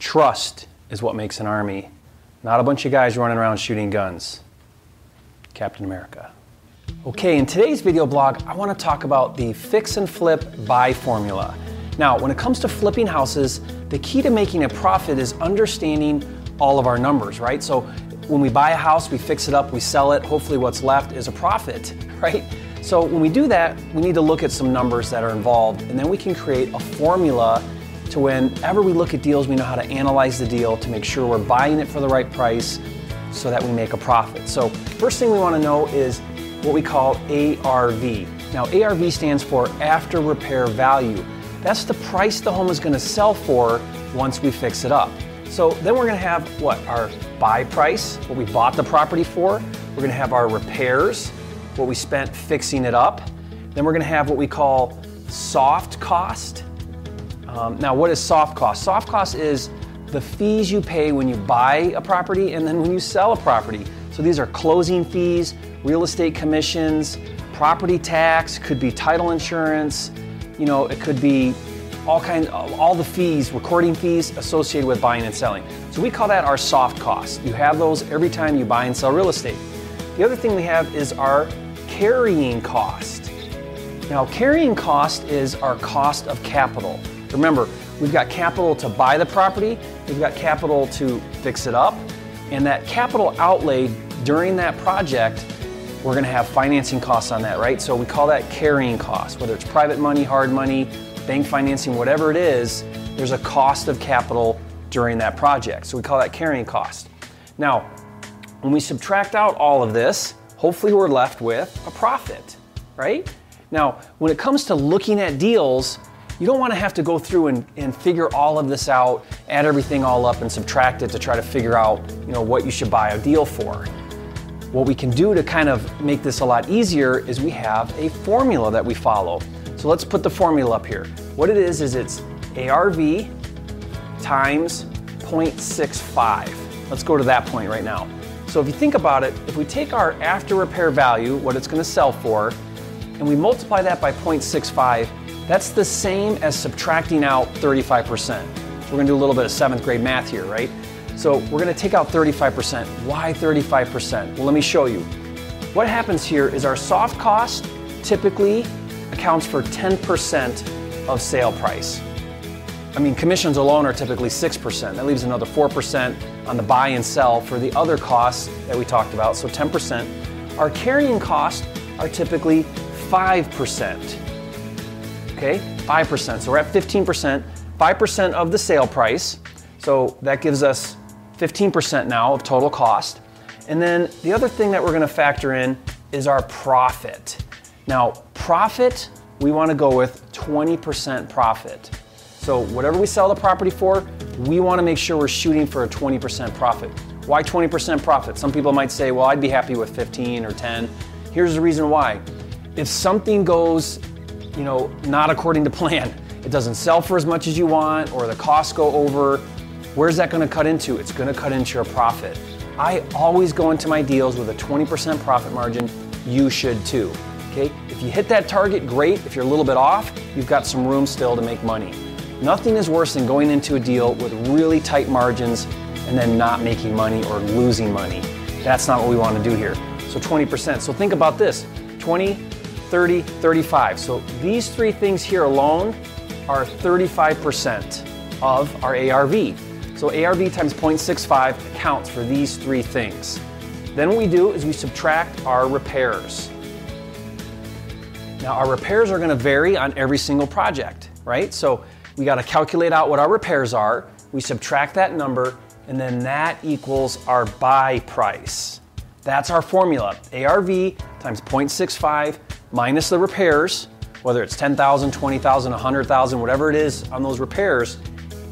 Trust is what makes an army, not a bunch of guys running around shooting guns. Captain America. Okay, in today's video blog, I want to talk about the fix and flip buy formula. Now, when it comes to flipping houses, the key to making a profit is understanding all of our numbers, right? So when we buy a house, we fix it up, we sell it, hopefully what's left is a profit, right? So when we do that, we need to look at some numbers that are involved, and then we can create a formula to whenever we look at deals, we know how to analyze the deal to make sure we're buying it for the right price so that we make a profit. So first thing we want to know is what we call ARV. Now ARV stands for after repair value. That's the price the home is going to sell for once we fix it up. So then we're going to have what? Our buy price, what we bought the property for. We're going to have our repairs, what we spent fixing it up. Then we're going to have what we call soft cost. Um, now, what is soft cost? Soft cost is the fees you pay when you buy a property and then when you sell a property. So these are closing fees, real estate commissions, property tax, could be title insurance, you know, it could be all kinds, all the fees, recording fees associated with buying and selling. So we call that our soft cost. You have those every time you buy and sell real estate. The other thing we have is our carrying cost. Now, carrying cost is our cost of capital. Remember, we've got capital to buy the property, we've got capital to fix it up, and that capital outlay during that project, we're to have financing costs on that, right? So we call that carrying cost, whether it's private money, hard money, bank financing, whatever it is, there's a cost of capital during that project. So we call that carrying cost. Now, when we subtract out all of this, hopefully we're left with a profit, right? Now, when it comes to looking at deals, you don't want to have to go through and, and figure all of this out, add everything all up and subtract it to try to figure out, you know, what you should buy a deal for. What we can do to kind of make this a lot easier is we have a formula that we follow. So let's put the formula up here. What it is is it's ARV times 0.65. Let's go to that point right now. So if you think about it, if we take our after repair value, what it's going to sell for, and we multiply that by 0.65, that's the same as subtracting out 35%. So we're to do a little bit of seventh grade math here, right? So we're to take out 35%. Why 35%? Well, let me show you. What happens here is our soft cost typically accounts for 10% of sale price. I mean, commissions alone are typically 6%. That leaves another 4% on the buy and sell for the other costs that we talked about, so 10%. Our carrying costs are typically 5% okay? 5%. So we're at 15%, 5% of the sale price. So that gives us 15% now of total cost. And then the other thing that we're gonna factor in is our profit. Now, profit, we wanna go with 20% profit. So whatever we sell the property for, we wanna make sure we're shooting for a 20% profit. Why 20% profit? Some people might say, well, I'd be happy with 15 or 10. Here's the reason why. If something goes you know, not according to plan. It doesn't sell for as much as you want, or the costs go over. Where's that to cut into? It's to cut into your profit. I always go into my deals with a 20% profit margin. You should too. Okay? If you hit that target, great. If you're a little bit off, you've got some room still to make money. Nothing is worse than going into a deal with really tight margins and then not making money or losing money. That's not what we want to do here. So 20%. So think about this 20, 30, 35. So these three things here alone are 35% of our ARV. So ARV times 0.65 accounts for these three things. Then what we do is we subtract our repairs. Now our repairs are going to vary on every single project, right? So we got to calculate out what our repairs are. We subtract that number and then that equals our buy price. That's our formula. ARV times 0.65 minus the repairs, whether it's 10,000, 20,000, 100,000, whatever it is on those repairs,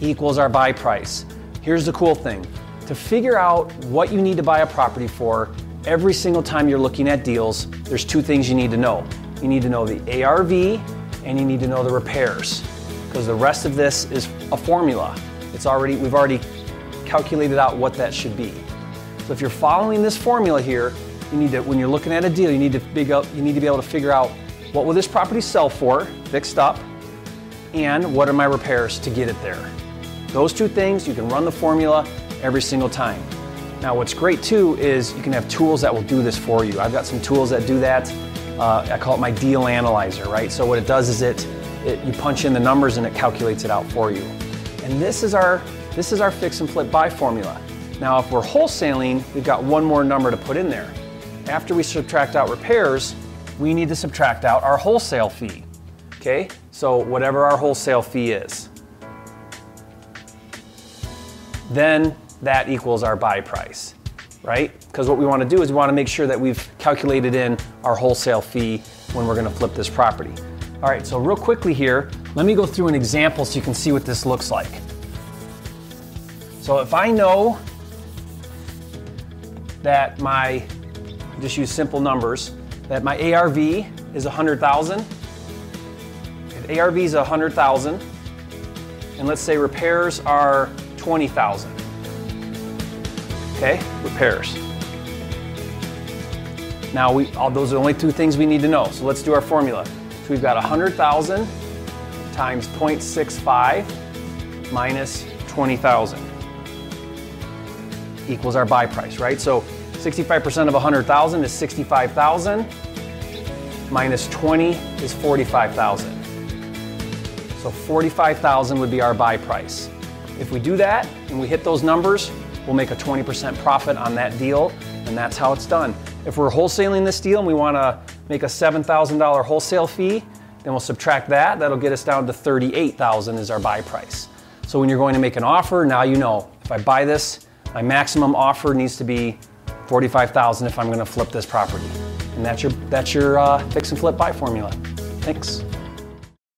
equals our buy price. Here's the cool thing. To figure out what you need to buy a property for, every single time you're looking at deals, there's two things you need to know. You need to know the ARV and you need to know the repairs because the rest of this is a formula. It's already we've already calculated out what that should be. So if you're following this formula here, you need to, when you're looking at a deal, you need to big up, you need to be able to figure out what will this property sell for, fixed up, and what are my repairs to get it there. Those two things, you can run the formula every single time. Now, what's great too is you can have tools that will do this for you. I've got some tools that do that. Uh, I call it my deal analyzer, right? So what it does is it, it you punch in the numbers and it calculates it out for you. And this is our this is our fix and flip buy formula. Now, if we're wholesaling, we've got one more number to put in there. After we subtract out repairs, we need to subtract out our wholesale fee. Okay, so whatever our wholesale fee is. Then that equals our buy price, right? Because what we want to do is we want to make sure that we've calculated in our wholesale fee when we're going to flip this property. All right, so real quickly here, let me go through an example so you can see what this looks like. So if I know that my, just use simple numbers, that my ARV is 100,000, if ARV is 100,000, and let's say repairs are 20,000. Okay, repairs. Now we, all, those are the only two things we need to know. So let's do our formula. So we've got 100,000 times 0.65 minus 20,000 equals our buy price, right? So 65% of 100,000 is 65,000 minus 20 is 45,000. So 45,000 would be our buy price. If we do that and we hit those numbers, we'll make a 20% profit on that deal, and that's how it's done. If we're wholesaling this deal and we want to make a $7,000 wholesale fee, then we'll subtract that. That'll get us down to 38,000 is our buy price. So when you're going to make an offer, now you know if I buy this my maximum offer needs to be 45,000 if I'm to flip this property. And that's your, that's your uh, fix and flip buy formula. Thanks.